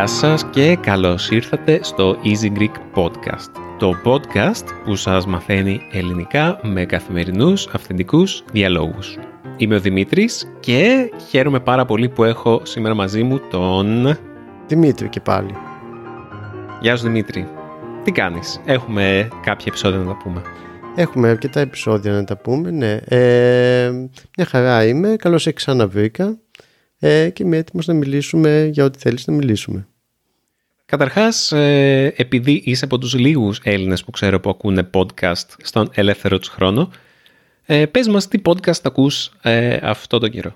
Γεια σας και καλώς ήρθατε στο Easy Greek Podcast. Το podcast που σας μαθαίνει ελληνικά με καθημερινούς αυθεντικούς διαλόγους. Είμαι ο Δημήτρης και χαίρομαι πάρα πολύ που έχω σήμερα μαζί μου τον... Δημήτρη και πάλι. Γεια σου Δημήτρη. Τι κάνεις, έχουμε κάποια επεισόδια να τα πούμε. Έχουμε αρκετά επεισόδια να τα πούμε, ναι. Ε, μια χαρά είμαι, καλώς σε ξαναβρήκα ε, και είμαι έτοιμος να μιλήσουμε για ό,τι θέλεις να μιλήσουμε. Καταρχάς, ε, επειδή είσαι από τους λίγους Έλληνες που ξέρω που ακούνε podcast στον ελεύθερο τους χρόνο, ε, πες μας τι podcast ακούς ε, αυτό το καιρό.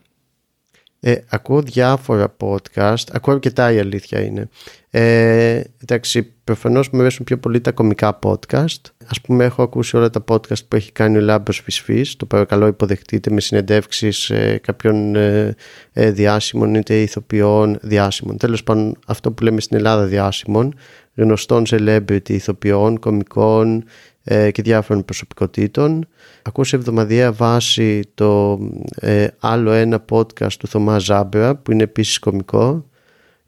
Ε, ακούω διάφορα podcast, ακούω αρκετά η αλήθεια είναι. Ε, εντάξει, προφανώς μου αρέσουν πιο πολύ τα κομικά podcast. Α πούμε, έχω ακούσει όλα τα podcast που έχει κάνει ο Λάμπρος Φυσφή. Το παρακαλώ, υποδεχτείτε με συνεντεύξεις ε, κάποιων ε, ε, διάσημων είτε ηθοποιών διάσημων. Τέλος πάντων, αυτό που λέμε στην Ελλάδα διάσημων, γνωστών celebrity ηθοποιών, κομικών ε, και διάφορων προσωπικότητων. Ακούω σε εβδομαδιαία βάση το ε, άλλο ένα podcast του Θωμά Ζάμπερα που είναι επίσης κομικό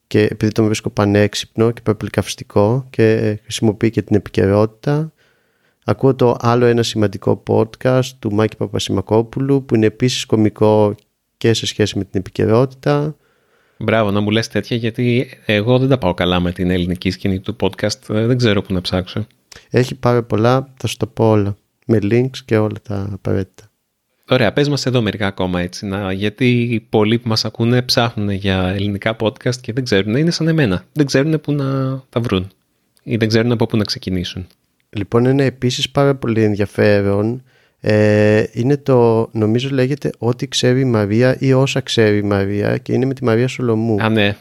και επειδή τον βρίσκω πανέξυπνο και προπληκαυστικό και χρησιμοποιεί και την επικαιρότητα. Ακούω το άλλο ένα σημαντικό podcast του Μάκη Παπασημακόπουλου που είναι επίσης κομικό και σε σχέση με την επικαιρότητα. Μπράβο να μου λες τέτοια γιατί εγώ δεν τα πάω καλά με την ελληνική σκηνή του podcast. Ε, δεν ξέρω που να ψάξω. Έχει πάρα πολλά, θα σου το πω όλα. Με links και όλα τα απαραίτητα. Ωραία, πες μας εδώ μερικά ακόμα έτσι, να, γιατί πολλοί που μας ακούνε ψάχνουν για ελληνικά podcast και δεν ξέρουν, είναι σαν εμένα. Δεν ξέρουν πού να τα βρουν ή δεν ξέρουν από πού να ξεκινήσουν. Λοιπόν, είναι επίσης πάρα πολύ ενδιαφέρον. Ε, είναι το, νομίζω λέγεται «Ό,τι ξέρει η Μαρία» ή «Όσα ξέρει η Μαρία» και είναι με τη Μαρία Σολομού. Α, ναι.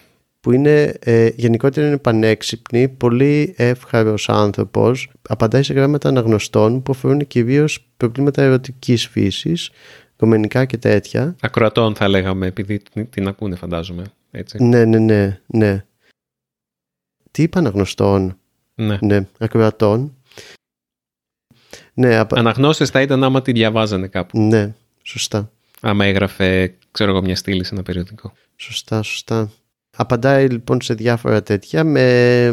Που είναι, ε, γενικότερα είναι πανέξυπνη, πολύ εύχαρος άνθρωπος, απαντάει σε γράμματα αναγνωστών που αφορούν κυρίως προβλήματα ερωτικής φύσης, κομμενικά και τέτοια. Ακροατών θα λέγαμε, επειδή την ακούνε φαντάζομαι. Έτσι. Ναι, ναι, ναι, ναι. Τι είπα αναγνωστών; Ναι. Ναι, ακροατών. Ναι, απα... Αναγνώστες θα ήταν άμα τη διαβάζανε κάπου. Ναι, σωστά. Άμα έγραφε, ξέρω εγώ, μια στήλη σε ένα περιοδικό. Σωστά, σωστά. Απαντάει λοιπόν σε διάφορα τέτοια με,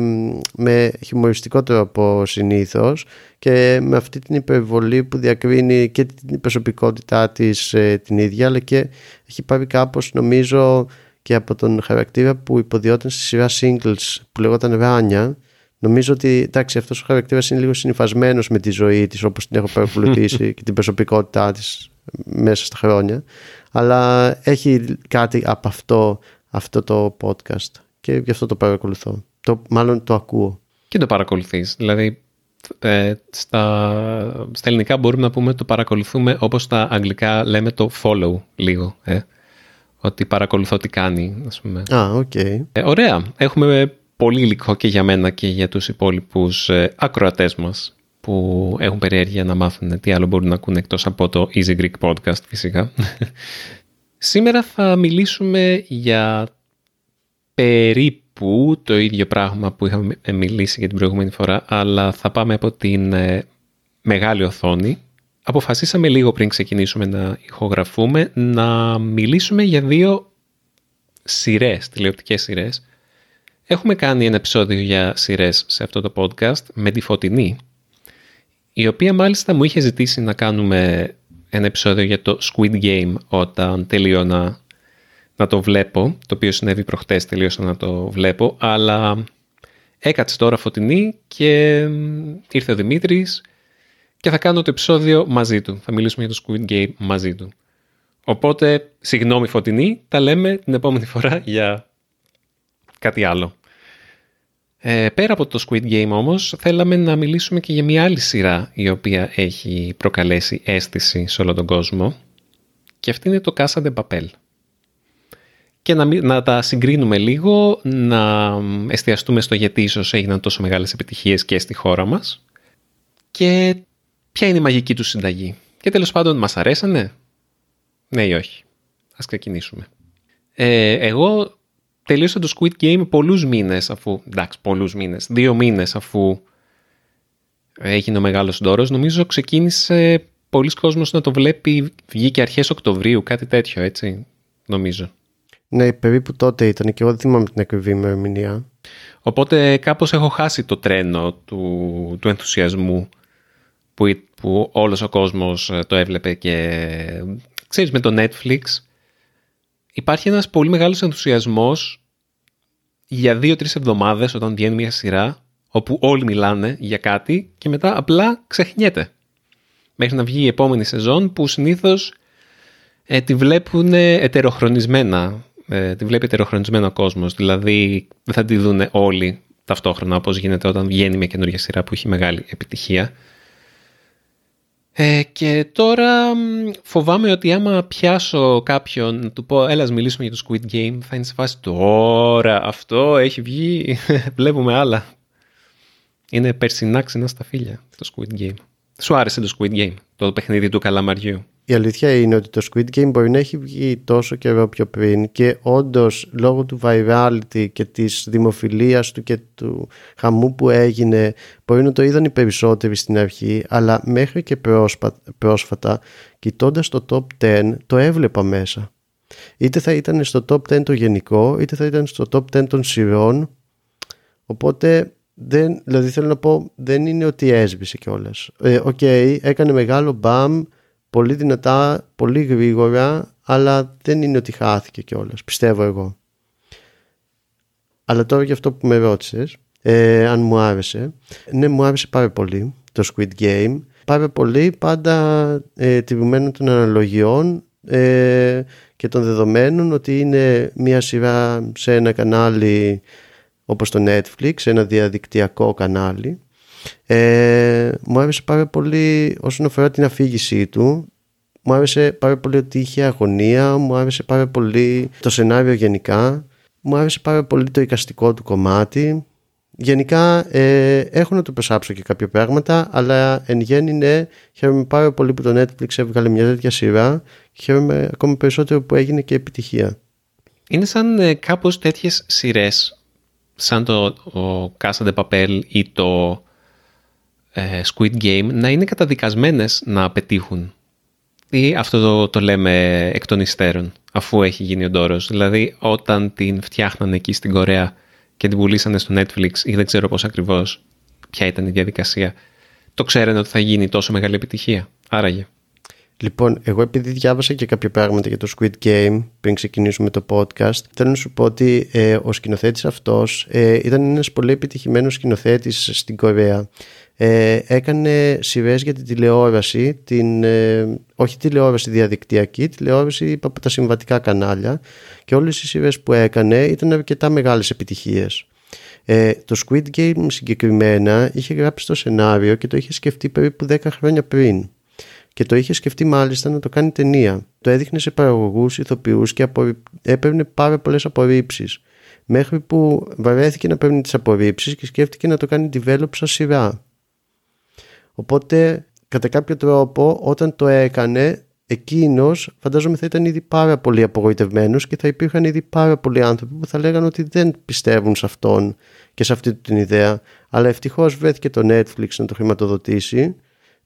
με χιουμοριστικό τρόπο συνήθως και με αυτή την υπερβολή που διακρίνει και την προσωπικότητά της ε, την ίδια αλλά και έχει πάρει κάπως νομίζω και από τον χαρακτήρα που υποδιόταν στη σειρά singles που λεγόταν Ράνια Νομίζω ότι εντάξει, αυτός ο χαρακτήρας είναι λίγο συνυφασμένος με τη ζωή της όπως την έχω παρακολουθήσει και την προσωπικότητά της μέσα στα χρόνια. Αλλά έχει κάτι από αυτό αυτό το podcast και γι' αυτό το παρακολουθώ. Το, μάλλον το ακούω. Και το παρακολουθείς. Δηλαδή ε, στα, στα ελληνικά μπορούμε να πούμε το παρακολουθούμε όπως στα αγγλικά λέμε το follow λίγο. Ε. Ότι παρακολουθώ τι κάνει. Ας πούμε. Α, οκ. Ε, ωραία. Έχουμε πολύ υλικό και για μένα και για τους υπόλοιπους ε, ακροατές μας που έχουν περιέργεια να μάθουν τι άλλο μπορούν να ακούνε εκτός από το Easy Greek Podcast φυσικά. Σήμερα θα μιλήσουμε για περίπου το ίδιο πράγμα που είχαμε μιλήσει για την προηγούμενη φορά, αλλά θα πάμε από την ε, μεγάλη οθόνη. Αποφασίσαμε λίγο πριν ξεκινήσουμε να ηχογραφούμε να μιλήσουμε για δύο σειρές, τηλεοπτικές σειρές. Έχουμε κάνει ένα επεισόδιο για σειρές σε αυτό το podcast με τη Φωτεινή, η οποία μάλιστα μου είχε ζητήσει να κάνουμε ένα επεισόδιο για το Squid Game όταν τελείωνα να το βλέπω, το οποίο συνέβη προχτές τελείωσα να το βλέπω, αλλά έκατσε τώρα φωτεινή και ήρθε ο Δημήτρης και θα κάνω το επεισόδιο μαζί του. Θα μιλήσουμε για το Squid Game μαζί του. Οπότε, συγγνώμη φωτεινή, τα λέμε την επόμενη φορά για κάτι άλλο. Ε, πέρα από το Squid Game όμως, θέλαμε να μιλήσουμε και για μια άλλη σειρά η οποία έχει προκαλέσει αίσθηση σε όλο τον κόσμο και αυτή είναι το Casa de Papel. Και να, να τα συγκρίνουμε λίγο, να εστιαστούμε στο γιατί ίσως έγιναν τόσο μεγάλες επιτυχίες και στη χώρα μας και ποια είναι η μαγική του συνταγή. Και τέλος πάντων, μας αρέσανε; Ναι ή όχι; Ας ξεκινήσουμε. Ε, εγώ τελείωσε το Squid Game πολλούς μήνες αφού, εντάξει πολλούς μήνες, δύο μήνες αφού έγινε ο μεγάλος ντόρος. Νομίζω ξεκίνησε πολλοί κόσμος να το βλέπει, βγήκε αρχές Οκτωβρίου, κάτι τέτοιο έτσι, νομίζω. Ναι, περίπου τότε ήταν και εγώ δεν θυμάμαι την ακριβή ημερομηνία. Οπότε κάπως έχω χάσει το τρένο του, του ενθουσιασμού που, που όλος ο κόσμος ε, το έβλεπε και ξέρεις με το Netflix υπάρχει ένας πολύ μεγάλος ενθουσιασμός για δύο-τρεις εβδομάδες όταν βγαίνει μια σειρά όπου όλοι μιλάνε για κάτι και μετά απλά ξεχνιέται. Μέχρι να βγει η επόμενη σεζόν που συνήθως ε, τη βλέπουν ετεροχρονισμένα. Ε, τη βλέπει ετεροχρονισμένο ο κόσμος. Δηλαδή δεν θα τη δουν όλοι ταυτόχρονα όπως γίνεται όταν βγαίνει μια καινούργια σειρά που έχει μεγάλη επιτυχία. Ε, και τώρα φοβάμαι ότι άμα πιάσω κάποιον να του πω έλα μιλήσουμε για το Squid Game θα είναι σε φάση τώρα αυτό έχει βγει βλέπουμε άλλα. Είναι περσινά ξινά στα φίλια το Squid Game. Σου άρεσε το Squid Game, το παιχνίδι του καλαμαριού; Η αλήθεια είναι ότι το Squid Game μπορεί να έχει βγει τόσο καιρό πιο πριν και όντως λόγω του virality και της δημοφιλίας του και του χαμού που έγινε μπορεί να το είδαν οι περισσότεροι στην αρχή αλλά μέχρι και πρόσφατα κοιτώντας το top 10 το έβλεπα μέσα. Είτε θα ήταν στο top 10 το γενικό είτε θα ήταν στο top 10 των σειρών οπότε δεν, δηλαδή θέλω να πω δεν είναι ότι έσβησε κιόλας. Ε, ok, okay, έκανε μεγάλο μπαμ πολύ δυνατά, πολύ γρήγορα, αλλά δεν είναι ότι χάθηκε κιόλας, πιστεύω εγώ. Αλλά τώρα για αυτό που με ρώτησες, ε, αν μου άρεσε. Ναι, μου άρεσε πάρα πολύ το Squid Game. Πάρα πολύ πάντα ε, των αναλογιών ε, και των δεδομένων ότι είναι μια σειρά σε ένα κανάλι όπως το Netflix, ένα διαδικτυακό κανάλι ε, μου άρεσε πάρα πολύ όσον αφορά την αφήγησή του. Μου άρεσε πάρα πολύ ότι είχε αγωνία μου άρεσε πάρα πολύ το σενάριο γενικά. Μου άρεσε πάρα πολύ το εικαστικό του κομμάτι. Γενικά ε, έχω να το προσάψω και κάποια πράγματα αλλά εν γέννη ναι χαίρομαι πάρα πολύ που το Netflix έβγαλε μια τέτοια σειρά και χαίρομαι ακόμα περισσότερο που έγινε και επιτυχία. Είναι σαν ε, κάπως τέτοιες σειρές σαν το ο Casa de Papel ή το ε, Squid Game να είναι καταδικασμένες να πετύχουν. Ή αυτό το, το λέμε εκ των υστέρων, αφού έχει γίνει ο ντόρος. Δηλαδή όταν την φτιάχνανε εκεί στην Κορέα και την πουλήσανε στο Netflix ή δεν ξέρω πώς ακριβώς ποια ήταν η διαδικασία, το ξέρανε ότι θα γίνει τόσο μεγάλη επιτυχία. Άραγε. Λοιπόν, εγώ επειδή διάβασα και κάποια πράγματα για το Squid Game πριν ξεκινήσουμε το podcast, θέλω να σου πω ότι ε, ο σκηνοθέτης αυτός ε, ήταν ένας πολύ επιτυχημένος σκηνοθέτης στην Κορέα. Ε, έκανε σειρές για την τηλεόραση, την, ε, όχι τηλεόραση διαδικτυακή, τηλεόραση από τα συμβατικά κανάλια και όλες οι σειρές που έκανε ήταν αρκετά μεγάλες επιτυχίες. Ε, το Squid Game συγκεκριμένα είχε γράψει το σενάριο και το είχε σκεφτεί περίπου 10 χρόνια πριν και το είχε σκεφτεί μάλιστα να το κάνει ταινία. Το έδειχνε σε παραγωγούς, ηθοποιούς και απο... έπαιρνε πάρα πολλές απορρίψεις. Μέχρι που βαρέθηκε να παίρνει τις απορρίψεις και σκέφτηκε να το κάνει develop σαν σειρά. Οπότε, κατά κάποιο τρόπο, όταν το έκανε, εκείνος φαντάζομαι θα ήταν ήδη πάρα πολύ απογοητευμένος και θα υπήρχαν ήδη πάρα πολλοί άνθρωποι που θα λέγανε ότι δεν πιστεύουν σε αυτόν και σε αυτή την ιδέα. Αλλά ευτυχώς βρέθηκε το Netflix να το χρηματοδοτήσει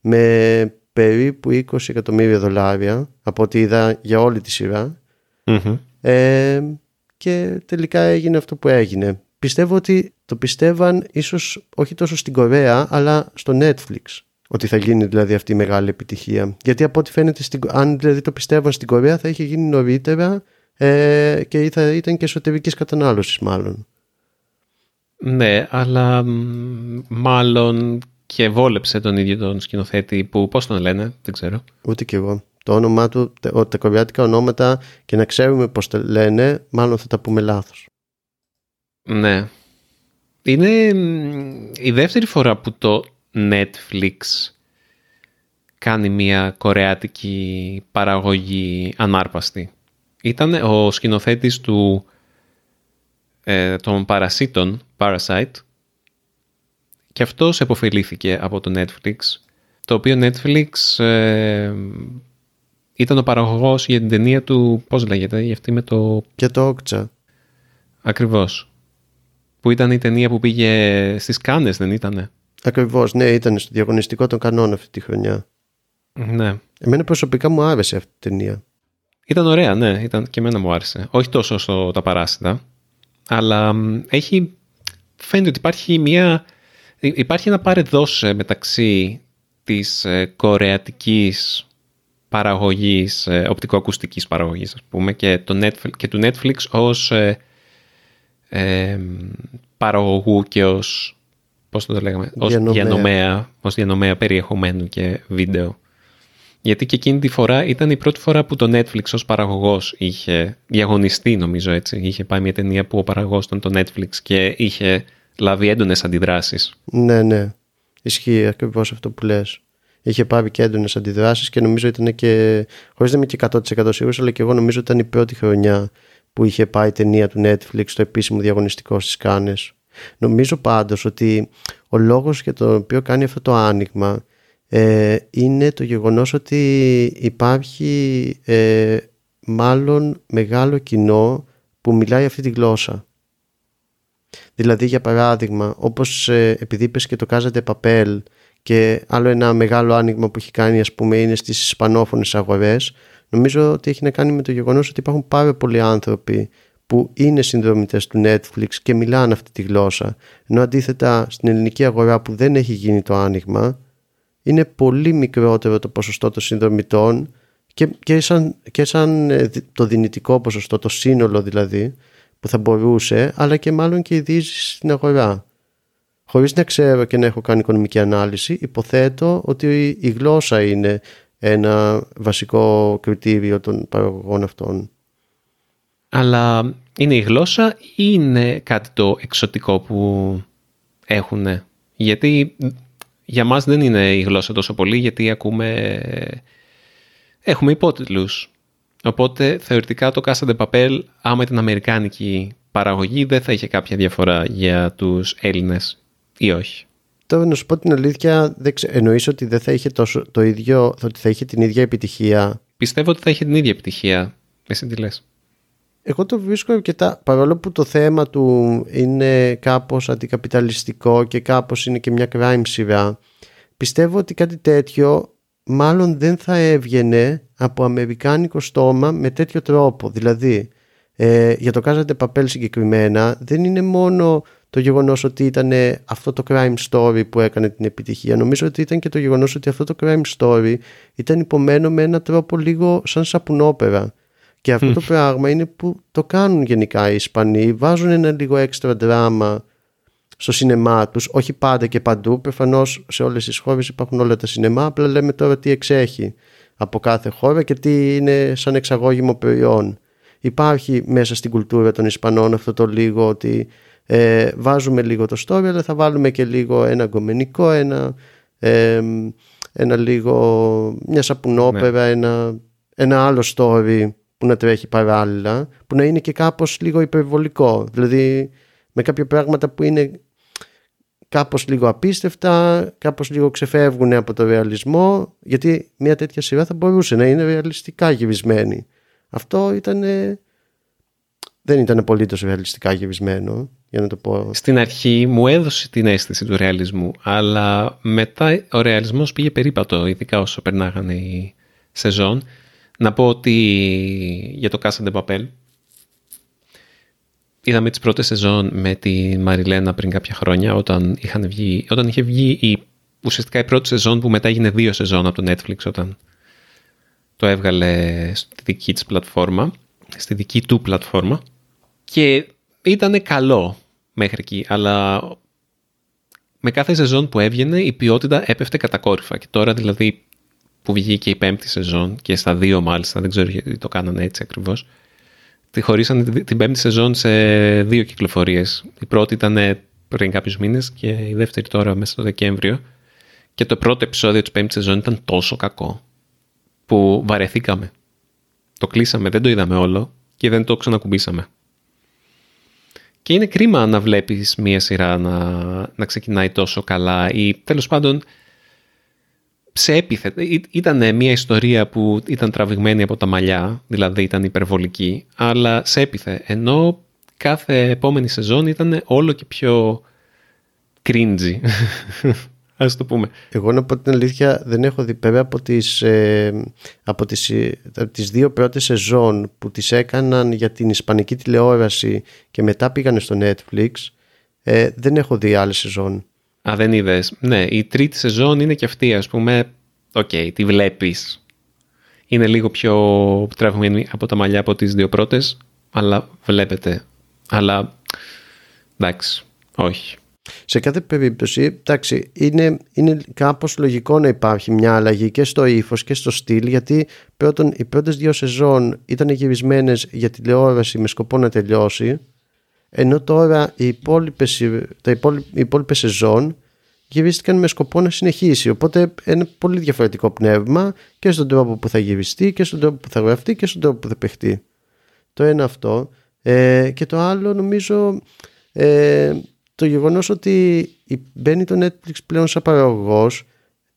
με περίπου 20 εκατομμύρια δολάρια από ό,τι είδα για όλη τη σειρα ε, και τελικά έγινε αυτό που έγινε. Πιστεύω ότι το πιστεύαν ίσως όχι τόσο στην Κορέα αλλά στο Netflix ότι θα γίνει δηλαδή αυτή η μεγάλη επιτυχία. Γιατί από ό,τι φαίνεται, στην, αν δηλαδή το πιστεύαν στην Κορέα θα είχε γίνει νωρίτερα ε, και θα ήταν και εσωτερικής κατανάλωσης μάλλον. Ναι, αλλά μάλλον και βόλεψε τον ίδιο τον σκηνοθέτη που πώς τον λένε, δεν ξέρω. Ούτε κι εγώ. Το όνομά του, τα κορεάτικα ονόματα και να ξέρουμε πώς τα λένε, μάλλον θα τα πούμε λάθος. Ναι. Είναι η δεύτερη φορά που το Netflix κάνει μια κορεάτικη παραγωγή ανάρπαστη. Ήταν ο σκηνοθέτης του ε, των Παρασίτων, Parasite, και αυτός επωφελήθηκε από το Netflix, το οποίο Netflix ε, ήταν ο παραγωγός για την ταινία του, πώς λέγεται, για αυτή με το... Και το Όκτσα. ακριβώς. Που ήταν η ταινία που πήγε στις Κάνες, δεν ήτανε; Ακριβώς, ναι, ήταν στο διαγωνιστικό των κανόνων αυτή τη χρονιά. Ναι. Εμένα προσωπικά μου άρεσε αυτή η ταινία. Ήταν ωραία, ναι, ήταν, και εμένα μου άρεσε. Όχι τόσο στο τα παράσιτα, αλλά έχει, φαίνεται ότι υπάρχει μια, υπάρχει ένα πάρε-δώσε μεταξύ της ε, κορεατικής παραγωγής, ε, οπτικοακουστικής παραγωγής ας πούμε και, το Netflix, και του Netflix ως ε, ε, παραγωγού και ως, πώς το λέγαμε, ως Διανομέα. διανομέα, ως διανομέα περιεχομένου και βίντεο. Γιατί και εκείνη τη φορά ήταν η πρώτη φορά που το Netflix ως παραγωγός είχε διαγωνιστεί νομίζω έτσι. Είχε πάει μια ταινία που ο παραγωγός ήταν το Netflix και είχε λάβει έντονες αντιδράσεις. Ναι, ναι. Ισχύει ακριβώς αυτό που λες. Είχε πάρει και έντονες αντιδράσεις και νομίζω ήταν και. χωρίς να είμαι και 100% σίγουρος, αλλά και εγώ νομίζω ήταν η πρώτη χρονιά που είχε πάει η ταινία του Netflix στο επίσημο διαγωνιστικό στις Κάνες. Νομίζω πάντως ότι ο λόγος για τον οποίο κάνει αυτό το άνοιγμα ε, είναι το γεγονός ότι υπάρχει ε, μάλλον μεγάλο κοινό που μιλάει αυτή τη γλώσσα. Δηλαδή για παράδειγμα όπως ε, επειδή είπες και το Casa de Papel και άλλο ένα μεγάλο άνοιγμα που έχει κάνει ας πούμε είναι στις ισπανόφωνες αγορές νομίζω ότι έχει να κάνει με το γεγονός ότι υπάρχουν πάρα πολλοί άνθρωποι που είναι συνδρομητές του Netflix και μιλάνε αυτή τη γλώσσα ενώ αντίθετα στην ελληνική αγορά που δεν έχει γίνει το άνοιγμα είναι πολύ μικρότερο το ποσοστό των συνδρομητών και, και, σαν, και σαν ε, το δυνητικό ποσοστό, το σύνολο δηλαδή που θα μπορούσε, αλλά και μάλλον και οι ειδήσει στην αγορά. Χωρίς να ξέρω και να έχω κάνει οικονομική ανάλυση, υποθέτω ότι η γλώσσα είναι ένα βασικό κριτήριο των παραγωγών αυτών. Αλλά είναι η γλώσσα ή είναι κάτι το εξωτικό που έχουν. Γιατί για μας δεν είναι η γλώσσα τόσο πολύ γιατί ακούμε... Έχουμε υπότιτλους. Οπότε θεωρητικά το Casa de Papel άμα ήταν αμερικάνικη παραγωγή δεν θα είχε κάποια διαφορά για τους Έλληνες ή όχι. Τώρα να σου πω την αλήθεια, δεν ξε... εννοείς ότι δεν θα είχε τόσο, το ίδιο, ότι θα είχε την ίδια επιτυχία; Πιστεύω ότι θα είχε την ίδια επιτυχία. Εσύ τι λες; Εγώ το βρίσκω αρκετά, παρόλο που το θέμα του είναι κάπως αντικαπιταλιστικό και κάπως είναι και μια crime σειρά, πιστεύω ότι κάτι τέτοιο μάλλον δεν θα έβγαινε από αμερικάνικο στόμα με τέτοιο τρόπο. Δηλαδή, ε, για το Casa de Papel συγκεκριμένα, δεν είναι μόνο το γεγονός ότι ήταν αυτό το crime story που έκανε την επιτυχία. Νομίζω ότι ήταν και το γεγονός ότι αυτό το crime story ήταν υπομένο με έναν τρόπο λίγο σαν σαπουνόπερα. Και αυτό το πράγμα είναι που το κάνουν γενικά οι Ισπανοί. Βάζουν ένα λίγο έξτρα δράμα στο σινεμά τους, όχι πάντα και παντού. Προφανώς σε όλες τις χώρες υπάρχουν όλα τα σινεμά. Απλά λέμε τώρα τι εξέχει από κάθε χώρα και τι είναι σαν εξαγώγημο προϊόν. Υπάρχει μέσα στην κουλτούρα των Ισπανών αυτό το λίγο ότι ε, βάζουμε λίγο το story αλλά θα βάλουμε και λίγο ένα γκομενικό, ένα, ε, ένα λίγο μια σαπουνόπερα, ναι. ένα, ένα άλλο story που να τρέχει παράλληλα που να είναι και κάπως λίγο υπερβολικό δηλαδή με κάποια πράγματα που είναι κάπως λίγο απίστευτα, κάπως λίγο ξεφεύγουν από το ρεαλισμό γιατί μια τέτοια σειρά θα μπορούσε να είναι ρεαλιστικά γυρισμένη. Αυτό ήταν δεν ήταν πολύ τόσο ρεαλιστικά γυρισμένο για να το πω. Στην αρχή μου έδωσε την αίσθηση του ρεαλισμού αλλά μετά ο ρεαλισμός πήγε περίπατο ειδικά όσο περνάγανε οι σεζόν. Να πω ότι για το Casa de Papel είδαμε τις πρώτες σεζόν με τη Μαριλένα πριν κάποια χρόνια όταν, είχαν βγει, όταν είχε βγει η, ουσιαστικά η πρώτη σεζόν που μετά έγινε δύο σεζόν από το Netflix όταν το έβγαλε στη δική της πλατφόρμα, στη δική του πλατφόρμα και ήταν καλό μέχρι εκεί, αλλά με κάθε σεζόν που έβγαινε η ποιότητα έπεφτε κατακόρυφα και τώρα δηλαδή που βγήκε η πέμπτη σεζόν και στα δύο μάλιστα, δεν ξέρω γιατί το κάνανε έτσι ακριβώς, τη χωρίσαν την πέμπτη σεζόν σε δύο κυκλοφορίες. Η πρώτη ήταν πριν κάποιους μήνες και η δεύτερη τώρα μέσα στο Δεκέμβριο. Και το πρώτο επεισόδιο της πέμπτης σεζόν ήταν τόσο κακό που βαρεθήκαμε. Το κλείσαμε, δεν το είδαμε όλο και δεν το ξανακουμπήσαμε. Και είναι κρίμα να βλέπεις μία σειρά να, να ξεκινάει τόσο καλά ή τέλος πάντων σε έπιθε. Ήταν μια ιστορία που ήταν τραβηγμένη από τα μαλλιά, δηλαδή ήταν υπερβολική, αλλά σε έπιθε. Ενώ κάθε επόμενη σεζόν ήταν όλο και πιο cringy. Ας το πούμε. Εγώ να πω την αλήθεια δεν έχω δει πέρα από τις, ε, από τις, ε, τις δύο πρώτες σεζόν που τις έκαναν για την ισπανική τηλεόραση και μετά πήγανε στο Netflix ε, δεν έχω δει άλλη σεζόν. Α, δεν είδες. Ναι, η τρίτη σεζόν είναι και αυτή, ας πούμε. Ok, okay, τη βλέπεις. Είναι λίγο πιο τραβημένη από τα μαλλιά από τις δύο πρώτες, αλλά βλέπετε. Αλλά, εντάξει, όχι. Σε κάθε περίπτωση, εντάξει, είναι, είναι κάπως λογικό να υπάρχει μια αλλαγή και στο ύφος και στο στυλ, γιατί πρώτον, οι πρώτες δύο σεζόν ήταν γυρισμένες για τηλεόραση με σκοπό να τελειώσει, ενώ τώρα οι υπόλοιπες, τα υπόλοιπε, οι υπόλοιπες σεζόν γυρίστηκαν με σκοπό να συνεχίσει. Οπότε είναι πολύ διαφορετικό πνεύμα και στον τρόπο που θα γυριστεί και στον τρόπο που θα γραφτεί και στον τρόπο που θα παιχτεί. Το ένα αυτό. Ε, και το άλλο νομίζω ε, το γεγονός ότι μπαίνει το Netflix πλέον σαν παραγωγός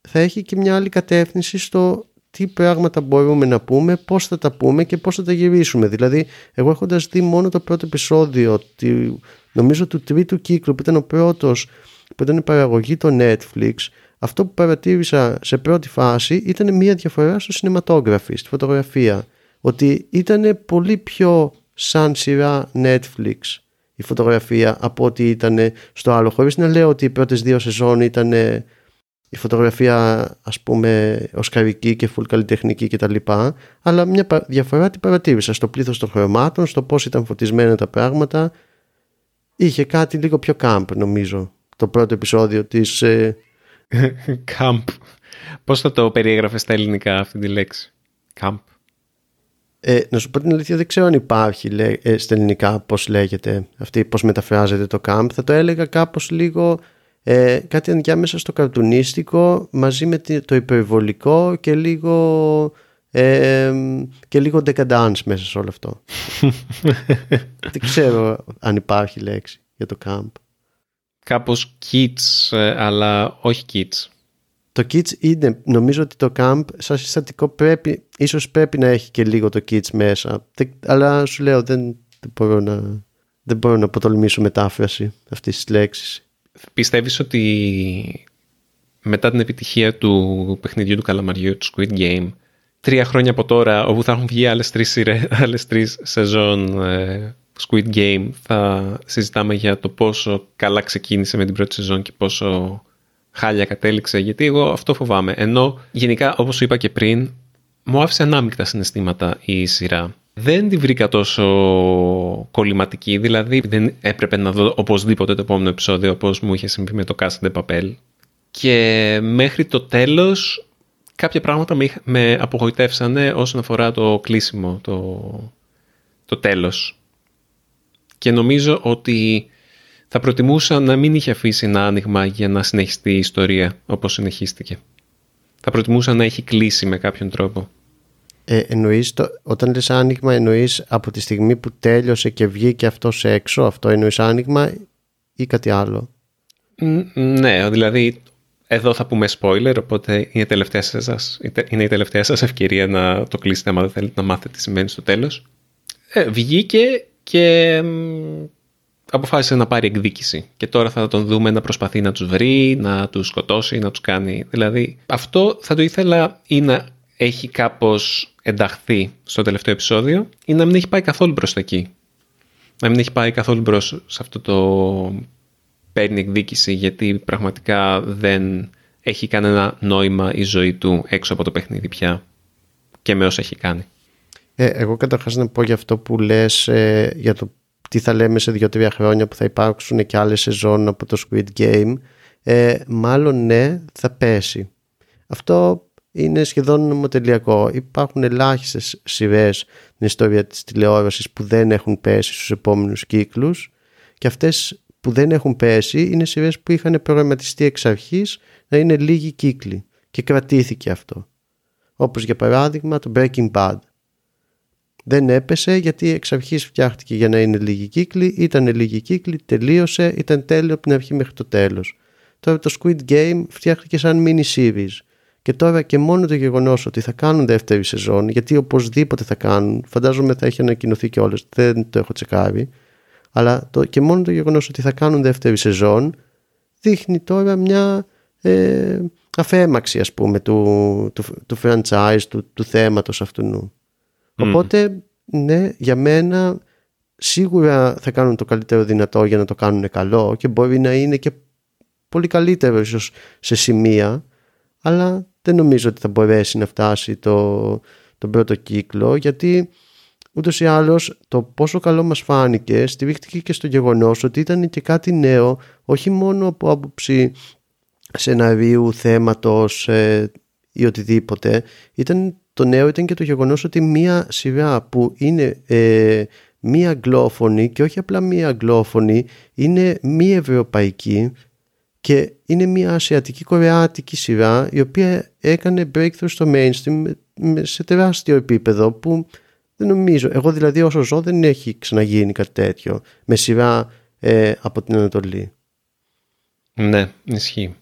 θα έχει και μια άλλη κατεύθυνση στο τι πράγματα μπορούμε να πούμε, πώς θα τα πούμε και πώς θα τα γυρίσουμε. Δηλαδή, εγώ έχοντας δει μόνο το πρώτο επεισόδιο, νομίζω του τρίτου κύκλου που ήταν ο πρώτος, που ήταν η παραγωγή το Netflix, αυτό που παρατήρησα σε πρώτη φάση ήταν μια διαφορά στο cinematography, στη φωτογραφία. Ότι ήταν πολύ πιο σαν σειρά Netflix η φωτογραφία από ό,τι ήταν στο άλλο. Χωρίς να λέω ότι οι πρώτες δύο σεζόν ήταν η φωτογραφία ας πούμε οσκαρική και full καλλιτεχνική κτλ. Αλλά μια διαφορά την παρατήρησα στο πλήθος των χρωμάτων, στο πώς ήταν φωτισμένα τα πράγματα. Είχε κάτι λίγο πιο camp νομίζω το πρώτο επεισόδιο της... Ε, camp. Πώς θα το περιέγραφες στα ελληνικά αυτή τη λέξη; Camp. Ε, να σου πω την αλήθεια δεν ξέρω αν υπάρχει ε, στα ελληνικά πώς λέγεται αυτή, πώς μεταφράζεται το camp. Θα το έλεγα κάπως λίγο ε, κάτι ενδιάμεσα στο καρτουνίστικο μαζί με το υπερβολικό και λίγο ε, και λίγο decadence μέσα σε όλο αυτό. Δεν ξέρω αν υπάρχει λέξη για το camp. Κάπως kids, ε, αλλά όχι kids. Το kids είναι, νομίζω ότι το camp σαν συστατικό πρέπει, ίσως πρέπει να έχει και λίγο το kids μέσα. Αλλά σου λέω δεν, δεν μπορώ να, δεν μπορώ να αποτολμήσω μετάφραση αυτής της λέξης. Πιστεύεις ότι μετά την επιτυχία του παιχνιδιού του καλαμαριού, του Squid Game, τρία χρόνια από τώρα, όπου θα έχουν βγει άλλες τρεις, άλλες τρεις σεζόν ε, Squid Game, θα συζητάμε για το πόσο καλά ξεκίνησε με την πρώτη σεζόν και πόσο χάλια κατέληξε, γιατί εγώ αυτό φοβάμαι. Ενώ γενικά, όπως σου είπα και πριν, μου άφησε ανάμεικτα συναισθήματα η σειρά δεν τη βρήκα τόσο κολληματική, δηλαδή δεν έπρεπε να δω οπωσδήποτε το επόμενο επεισόδιο όπως μου είχε συμβεί με το Casa de Papel και μέχρι το τέλος κάποια πράγματα με, με απογοητεύσανε όσον αφορά το κλείσιμο, το, το τέλος. Και νομίζω ότι θα προτιμούσα να μην είχε αφήσει ένα άνοιγμα για να συνεχιστεί η ιστορία όπως συνεχίστηκε. Θα προτιμούσα να έχει κλείσει με κάποιον τρόπο. Ε, εννοείς το, όταν λες άνοιγμα εννοείς από τη στιγμή που τέλειωσε και βγήκε αυτός σε έξω αυτό εννοείς άνοιγμα ή κάτι άλλο; Ναι δηλαδή εδώ θα πούμε spoiler οπότε είναι, τελευταία σας, είναι η τελευταία σας ευκαιρία να το κλείσετε άμα δεν θέλετε να μάθετε τι σημαίνει στο τέλος ε, βγήκε και αποφάσισε να πάρει εκδίκηση και τώρα θα τον δούμε να προσπαθεί να τους βρει, να τους σκοτώσει, να τους κάνει δηλαδή αυτό θα το ήθελα ή να έχει κάπως ενταχθεί στο τελευταίο επεισόδιο ή να μην έχει πάει καθόλου προς τα εκεί. Να μην έχει πάει καθόλου μπρος σε αυτό το παίρνει εκδίκηση γιατί πραγματικά δεν έχει κανένα νόημα η ζωή του έξω από το παιχνίδι πια και με όσα έχει κάνει. Ε, εγώ καταρχάς να πω για αυτό που λες ε, για το τι θα λέμε σε δύο-τρία χρόνια που θα υπάρξουν και άλλες σεζόν από το Squid Game ε, μάλλον ναι θα πέσει. Αυτό είναι σχεδόν νομοτελειακό. Υπάρχουν ελάχιστες σειρές στην ιστορία της τηλεόρασης που δεν έχουν πέσει στους επόμενους κύκλους και αυτές που δεν έχουν πέσει είναι σειρές που είχαν προγραμματιστεί εξ αρχής να είναι λίγοι κύκλοι και κρατήθηκε αυτό. Όπως για παράδειγμα το Breaking Bad. Δεν έπεσε γιατί εξ αρχής φτιάχτηκε για να είναι λίγοι κύκλοι, ήταν λίγοι κύκλοι, τελείωσε, ήταν τέλειο από την αρχή μέχρι το τέλος. Τώρα το Squid Game φτιάχτηκε σαν mini series και τώρα και μόνο το γεγονός ότι θα κάνουν δεύτερη σεζόν, γιατί οπωσδήποτε θα κάνουν, φαντάζομαι θα έχει ανακοινωθεί και όλες, δεν το έχω τσεκάρει. αλλά το, και μόνο το γεγονός ότι θα κάνουν δεύτερη σεζόν δείχνει τώρα μια ε, αφέμαξη ας πούμε του, του, του franchise, του, του θέματος αυτού. Οπότε ναι, για μένα σίγουρα θα κάνουν το καλύτερο δυνατό για να το κάνουν καλό και μπορεί να είναι και πολύ καλύτερο ίσως σε σημεία αλλά δεν νομίζω ότι θα μπορέσει να φτάσει το, τον πρώτο κύκλο γιατί ούτως ή άλλως το πόσο καλό μας φάνηκε στηρίχτηκε και στο γεγονός ότι ήταν και κάτι νέο όχι μόνο από άποψη σεναρίου, θέματος ε, ή οτιδήποτε ήταν, το νέο ήταν και το γεγονός ότι μία σειρά που είναι ε, μία αγγλόφωνη και όχι απλά μία αγγλόφωνη είναι μη ευρωπαϊκή και είναι μια ασιατική κορεάτικη σειρά η οποία έκανε breakthrough στο mainstream σε τεράστιο επίπεδο που δεν νομίζω, εγώ δηλαδή όσο ζω δεν έχει ξαναγίνει κάτι τέτοιο με σειρά ε, από την Ανατολή. Ναι, ισχύει.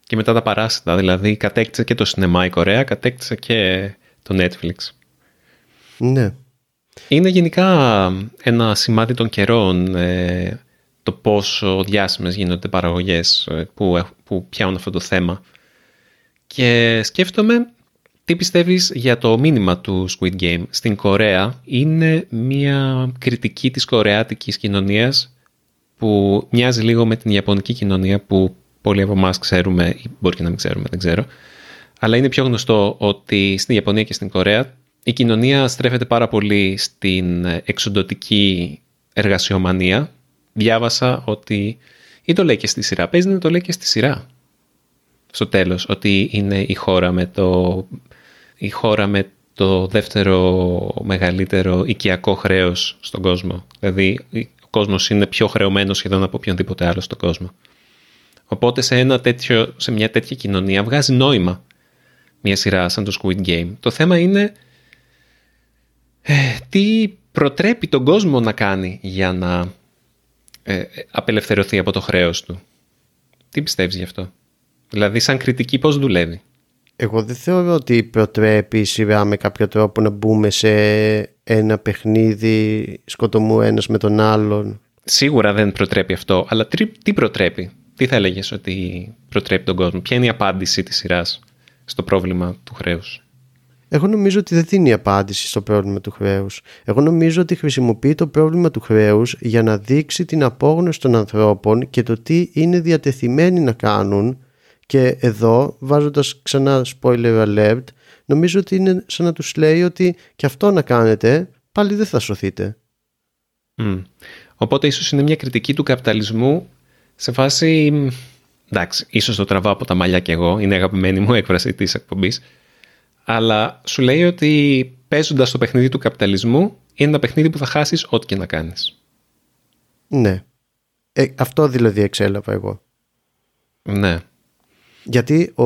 Και μετά τα παράσιτα, δηλαδή κατέκτησε και το σινεμά η Κορέα, κατέκτησε και το Netflix. Ναι. Είναι γενικά ένα σημάδι των καιρών ε, το πόσο διάσημες γίνονται παραγωγές ε, που, που πιάνουν αυτό το θέμα. Και σκέφτομαι τι πιστεύεις για το μήνυμα του Squid Game; Στην Κορέα είναι μια κριτική της κορεάτικης κοινωνίας που μοιάζει λίγο με την Ιαπωνική κοινωνία που πολλοί από εμάς ξέρουμε ή μπορεί και να μην ξέρουμε, δεν ξέρω. Αλλά είναι πιο γνωστό ότι στην Ιαπωνία και στην Κορέα η κοινωνία στρέφεται πάρα πολύ στην εξοντοτική εργασιομανία διάβασα ότι ή το λέει και στη σειρά, παίζει να το λέει και στη σειρά στο τέλος, ότι είναι η χώρα με το, η χώρα με το δεύτερο μεγαλύτερο οικιακό χρέος στον κόσμο. Δηλαδή ο κόσμος είναι πιο χρεωμένος σχεδόν από οποιονδήποτε άλλο στον κόσμο. Οπότε σε, ένα τέτοιο, σε μια τέτοια κοινωνία βγάζει νόημα μια σειρά σαν το Squid Game. Το θέμα είναι ε, τι προτρέπει τον κόσμο να κάνει για να ε, απελευθερωθεί από το χρέος του. Τι πιστεύεις γι' αυτό; Δηλαδή σαν κριτική πώς δουλεύει; Εγώ δεν θεωρώ ότι προτρέπει η σειρά με κάποιο τρόπο να μπούμε σε ένα παιχνίδι σκοτωμού ένας με τον άλλον. Σίγουρα δεν προτρέπει αυτό, αλλά τι προτρέπει; Τι θα έλεγες ότι προτρέπει τον κόσμο; Ποια είναι η απάντηση της σειράς; Στο πρόβλημα του χρέους. Εγώ νομίζω ότι δεν δίνει απάντηση στο πρόβλημα του χρέους. Εγώ νομίζω ότι χρησιμοποιεί το πρόβλημα του χρέους για να δείξει την απόγνωση των ανθρώπων και το τι είναι διατεθειμένοι να κάνουν. Και εδώ, βάζοντας ξανά spoiler alert, νομίζω ότι είναι σαν να τους λέει ότι και αυτό να κάνετε, πάλι δεν θα σωθείτε. Mm. Οπότε ίσως είναι μια κριτική του καπιταλισμού σε φάση... Εντάξει, ίσως το τραβάω από τα μαλλιά κι εγώ, είναι αγαπημένη μου έκφραση της εκπομπής αλλά σου λέει ότι παίζοντας το παιχνίδι του καπιταλισμού είναι ένα παιχνίδι που θα χάσεις ό,τι και να κάνεις. Ναι. Ε, αυτό δηλαδή εξέλαβα εγώ. Ναι. Γιατί ο,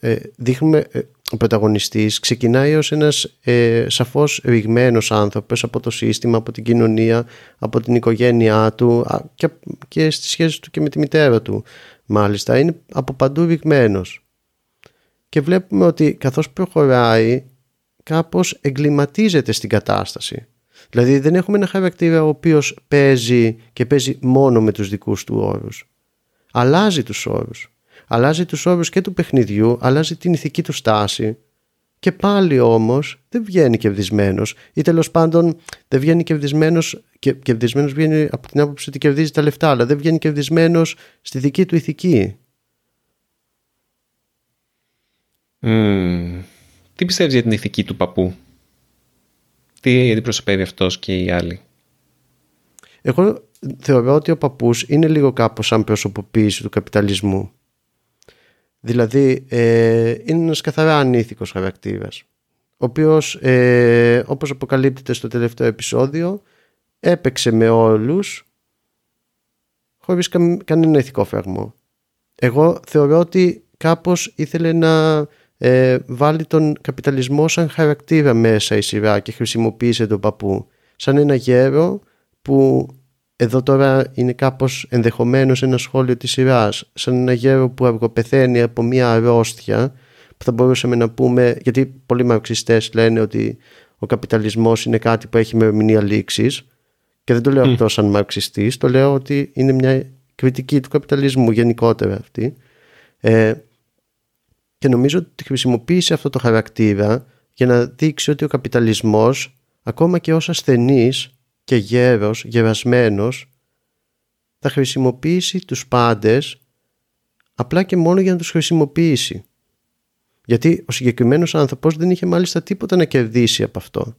ε, δείχνουμε, ε, ο πρωταγωνιστής ξεκινάει ως ένας ε, σαφώς ρηγμένος άνθρωπος από το σύστημα, από την κοινωνία, από την οικογένειά του και, και στις σχέσεις του και με τη μητέρα του. Μάλιστα είναι από παντού ρηγμένος και βλέπουμε ότι καθώς προχωράει κάπως εγκληματίζεται στην κατάσταση. Δηλαδή δεν έχουμε ένα χαρακτήρα ο οποίος παίζει και παίζει μόνο με τους δικούς του όρους. Αλλάζει τους όρους. Αλλάζει τους όρους και του παιχνιδιού, αλλάζει την ηθική του στάση και πάλι όμως δεν βγαίνει κερδισμένος ή τέλος πάντων δεν βγαίνει κερδισμένος και κερδισμένος βγαίνει από την άποψη ότι κερδίζει τα λεφτά αλλά δεν βγαίνει κερδισμένος στη δική του ηθική. Τι πιστεύεις για την ηθική του παππού; Τι αντιπροσωπεύει αυτός και οι άλλοι; Εγώ θεωρώ ότι ο παππούς είναι λίγο κάπως σαν προσωποποίηση του καπιταλισμού. Δηλαδή ε, είναι ένας καθαρά ανήθικος χαρακτήρας ο οποίος ε, όπως αποκαλύπτεται στο τελευταίο επεισόδιο έπαιξε με όλους χωρίς κανένα ηθικό φραγμό. Εγώ θεωρώ ότι κάπως ήθελε να ε, βάλει τον καπιταλισμό σαν χαρακτήρα μέσα η σειρά και χρησιμοποίησε τον παππού σαν ένα γέρο που εδώ τώρα είναι κάπως ενδεχομένως ένα σχόλιο της σειράς. Σαν ένα γέρο που αργοπεθαίνει από μια αρρώστια που θα μπορούσαμε να πούμε γιατί πολλοί μαρξιστές λένε ότι ο καπιταλισμός είναι κάτι που έχει μερμηνία λήξης. Και δεν το λέω αυτό σαν μαρξιστής, το λέω ότι είναι μια κριτική του καπιταλισμού γενικότερα αυτή. Ε, και νομίζω ότι χρησιμοποίησε αυτό το χαρακτήρα για να δείξει ότι ο καπιταλισμός ακόμα και ως ασθενής και γέρος, γερασμένος θα χρησιμοποιήσει τους πάντες απλά και μόνο για να τους χρησιμοποιήσει. Γιατί ο συγκεκριμένος άνθρωπος δεν είχε μάλιστα τίποτα να κερδίσει από αυτό.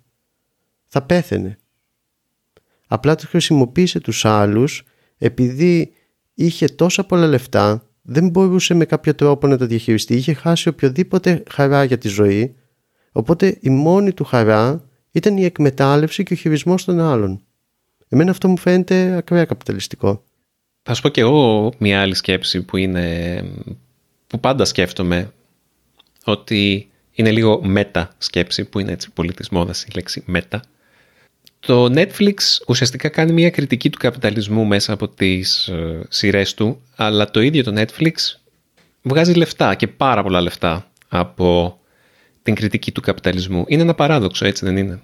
Θα πέθαινε. Απλά τους χρησιμοποίησε τους άλλους επειδή είχε τόσα πολλά λεφτά, δεν μπορούσε με κάποιο τρόπο να τα διαχειριστεί, είχε χάσει οποιοδήποτε χαρά για τη ζωή, οπότε η μόνη του χαρά ήταν η εκμετάλλευση και ο χειρισμός των άλλων. Εμένα αυτό μου φαίνεται ακραία καπιταλιστικό. Θα σου πω και εγώ μια άλλη σκέψη που είναι που πάντα σκέφτομαι ότι είναι λίγο μετα σκέψη που είναι έτσι πολύ της μόδας η λέξη μετα. Το Netflix ουσιαστικά κάνει μια κριτική του καπιταλισμού μέσα από τις ε, σειρές του αλλά το ίδιο το Netflix βγάζει λεφτά και πάρα πολλά λεφτά από την κριτική του καπιταλισμού. Είναι ένα παράδοξο έτσι δεν είναι;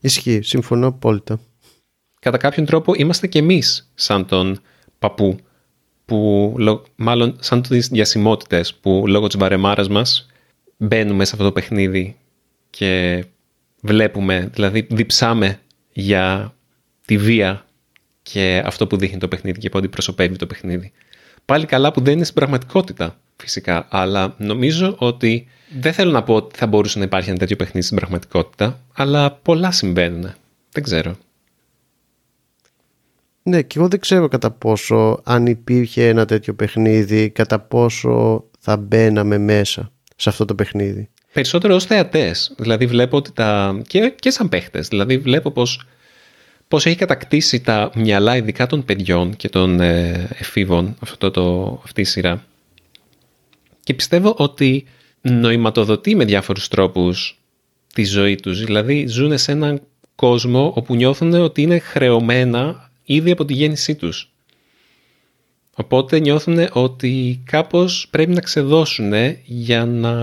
Ισχύει, συμφωνώ απόλυτα. Κατά κάποιον τρόπο είμαστε και εμείς σαν τον παππού, που, μάλλον σαν τις διασημότητες που λόγω της βαρεμάρας μας μπαίνουμε σε αυτό το παιχνίδι και βλέπουμε, δηλαδή διψάμε για τη βία και αυτό που δείχνει το παιχνίδι και που αντιπροσωπεύει το παιχνίδι. Πάλι καλά που δεν είναι στην πραγματικότητα φυσικά, αλλά νομίζω ότι δεν θέλω να πω ότι θα μπορούσε να υπάρχει ένα τέτοιο παιχνίδι στην πραγματικότητα, αλλά πολλά συμβαίνουν. Δεν ξέρω. Ναι, και εγώ δεν ξέρω κατά πόσο αν υπήρχε ένα τέτοιο παιχνίδι, κατά πόσο θα μπαίναμε μέσα σε αυτό το παιχνίδι. Περισσότερο ως θεατές. Δηλαδή βλέπω ότι τα... και, και σαν παίχτες. Δηλαδή βλέπω πως, πως έχει κατακτήσει τα μυαλά ειδικά των παιδιών και των ε, εφήβων αυτό το, αυτή η σειρά. Και πιστεύω ότι νοηματοδοτεί με διάφορους τρόπους τη ζωή τους. Δηλαδή ζουν σε έναν κόσμο όπου νιώθουν ότι είναι χρεωμένα ήδη από τη γέννησή τους. Οπότε νιώθουν ότι κάπως πρέπει να ξεδώσουν για να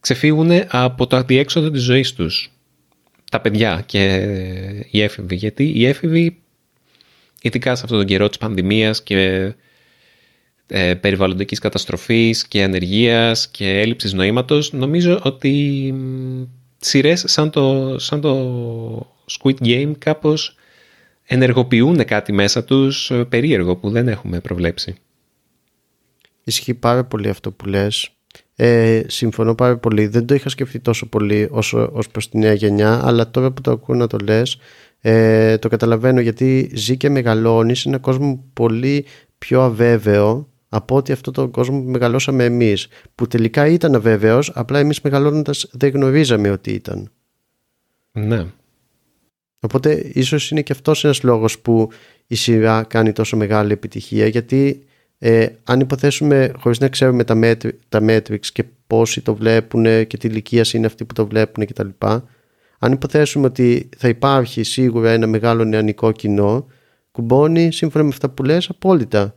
ξεφύγουν από το αντιέξοδο της ζωής τους. Τα παιδιά και οι έφηβοι. Γιατί οι έφηβοι, ειδικά σε αυτόν τον καιρό της πανδημίας και ε, περιβαλλοντικής καταστροφής και ανεργίας και έλλειψης νοήματος, νομίζω ότι σειρές σαν το, σαν το Squid Game κάπως ενεργοποιούν κάτι μέσα τους ε, περίεργο που δεν έχουμε προβλέψει. Ισχύει πάρα πολύ αυτό που λες. Ε, συμφωνώ πάρα πολύ. Δεν το είχα σκεφτεί τόσο πολύ όσο ως προς τη νέα γενιά, αλλά τώρα που το ακούω να το λες, ε, το καταλαβαίνω γιατί ζει και μεγαλώνεις σε έναν κόσμο πολύ πιο αβέβαιο από ότι αυτό το κόσμο που μεγαλώσαμε εμείς, που τελικά ήταν αβέβαιος, απλά εμείς μεγαλώνοντας δεν γνωρίζαμε ότι ήταν. Ναι. Οπότε ίσως είναι και αυτός ένας λόγος που η σειρά κάνει τόσο μεγάλη επιτυχία γιατί ε, αν υποθέσουμε χωρίς να ξέρουμε τα, τα metrics και πόσοι το βλέπουν και τι ηλικία είναι αυτοί που το βλέπουν κτλ. Αν υποθέσουμε ότι θα υπάρχει σίγουρα ένα μεγάλο νεανικό κοινό κουμπώνει σύμφωνα με αυτά που λες απόλυτα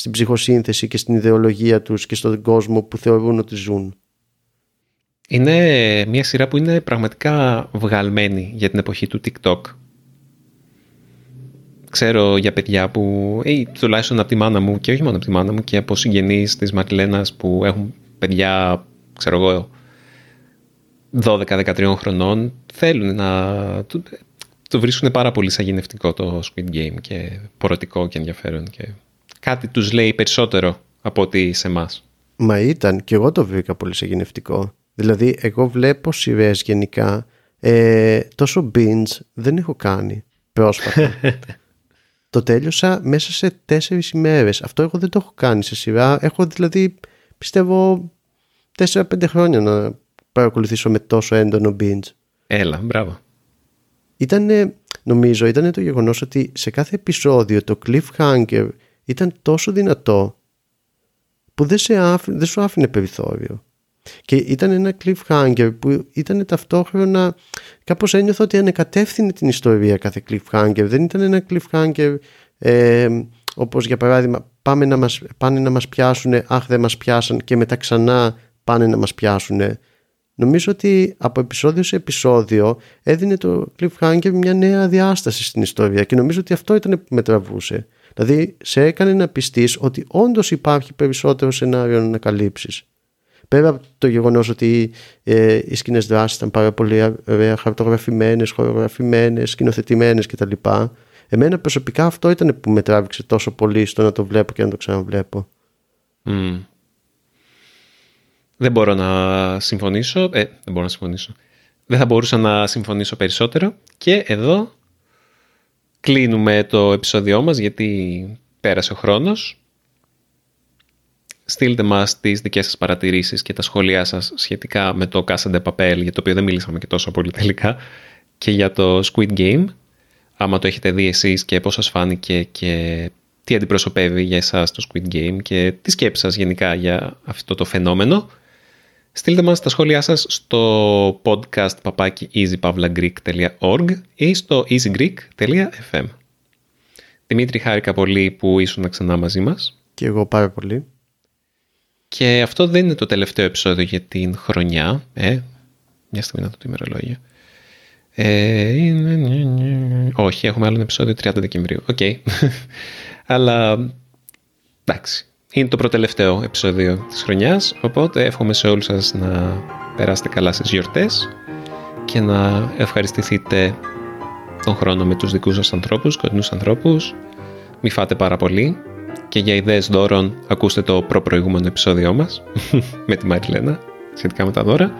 στην ψυχοσύνθεση και στην ιδεολογία τους και στον κόσμο που θεωρούν ότι ζουν. Είναι μια σειρά που είναι πραγματικά βγαλμένη για την εποχή του TikTok. Ξέρω για παιδιά που, ή τουλάχιστον από τη μάνα μου και όχι μόνο από τη μάνα μου και από συγγενείς της Μαριλένας που έχουν παιδιά, ξέρω εγώ, 12-13 χρονών, θέλουν να το, το βρίσκουν πάρα πολύ σαγηνευτικό το Squid Game και πορωτικό και ενδιαφέρον και κάτι τους λέει περισσότερο από ότι σε εμάς. Μα ήταν και εγώ το βρήκα πολύ σαγηνευτικό. Δηλαδή, εγώ βλέπω σειρές γενικά. Ε, τόσο binge δεν έχω κάνει πρόσφατα. το τέλειωσα μέσα σε τέσσερις ημέρες. Αυτό εγώ δεν το έχω κάνει σε σειρά. Έχω δηλαδή, πιστεύω, τέσσερα-πέντε χρόνια να παρακολουθήσω με τόσο έντονο binge. Έλα, μπράβο. Ήτανε, νομίζω, ήταν το γεγονός ότι σε κάθε επεισόδιο το cliffhanger ήταν τόσο δυνατό που δεν, σε δεν σου άφηνε περιθώριο. Και ήταν ένα cliffhanger που ήταν ταυτόχρονα κάπως ένιωθα ότι ανεκατεύθυνε την ιστορία κάθε cliffhanger. Δεν ήταν ένα cliffhanger ε, όπως για παράδειγμα πάμε να μας, πάνε να μας πιάσουν, αχ δεν μας πιάσαν και μετά ξανά πάνε να μας πιάσουν. νομίζω ότι από επεισόδιο σε επεισόδιο έδινε το cliffhanger μια νέα διάσταση στην ιστορία και νομίζω ότι αυτό ήταν που με τραβούσε. Δηλαδή σε έκανε να πιστείς ότι όντως υπάρχει περισσότερο σενάριο να ανακαλύψεις. Πέρα από το γεγονός ότι ε, οι σκηνές δράσεις ήταν πάρα πολύ ωραία, χαρτογραφημένες, χορογραφημένες, σκηνοθετημένες κτλ. Εμένα προσωπικά αυτό ήταν που με τράβηξε τόσο πολύ στο να το βλέπω και να το ξαναβλέπω. Mm. Δεν μπορώ να συμφωνήσω. Ε, δεν μπορώ να συμφωνήσω. Δεν θα μπορούσα να συμφωνήσω περισσότερο. Και εδώ κλείνουμε το επεισόδιό μας γιατί πέρασε ο χρόνος. Στείλτε μας τις δικές σας παρατηρήσεις και τα σχόλιά σας σχετικά με το Casa de Papel, για το οποίο δεν μιλήσαμε και τόσο πολύ τελικά, και για το Squid Game. Άμα το έχετε δει εσείς και πώς σας φάνηκε και τι αντιπροσωπεύει για εσάς το Squid Game και τι σκέψη σας γενικά για αυτό το φαινόμενο. Στείλτε μας τα σχόλιά σας στο podcast papaki easypavlagreek.org ή στο easygreek.fm Δημήτρη, χάρηκα πολύ που ήσουν ξανά μαζί μας. Και εγώ πάρα πολύ. Και αυτό δεν είναι το τελευταίο επεισόδιο για την χρονιά. Ε, μια στιγμή να το ημερολόγιο. Ε, όχι, έχουμε άλλο ένα επεισόδιο 30 Δεκεμβρίου. Ok. Okay. Αλλά εντάξει, είναι το προτελευταίο επεισόδιο της χρονιάς, οπότε εύχομαι σε όλους σας να περάσετε καλά στις γιορτές και να ευχαριστηθείτε τον χρόνο με τους δικούς σας ανθρώπους, κοντινούς ανθρώπους. Μη φάτε πάρα πολύ και για ιδέες δώρων ακούστε το προπροηγούμενο επεισόδιό μας με τη Μαριλένα σχετικά με τα δώρα.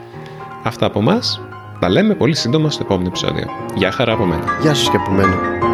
Αυτά από μας. Τα λέμε πολύ σύντομα στο επόμενο επεισόδιο. Γεια χαρά από μένα. Γεια σας και από μένα.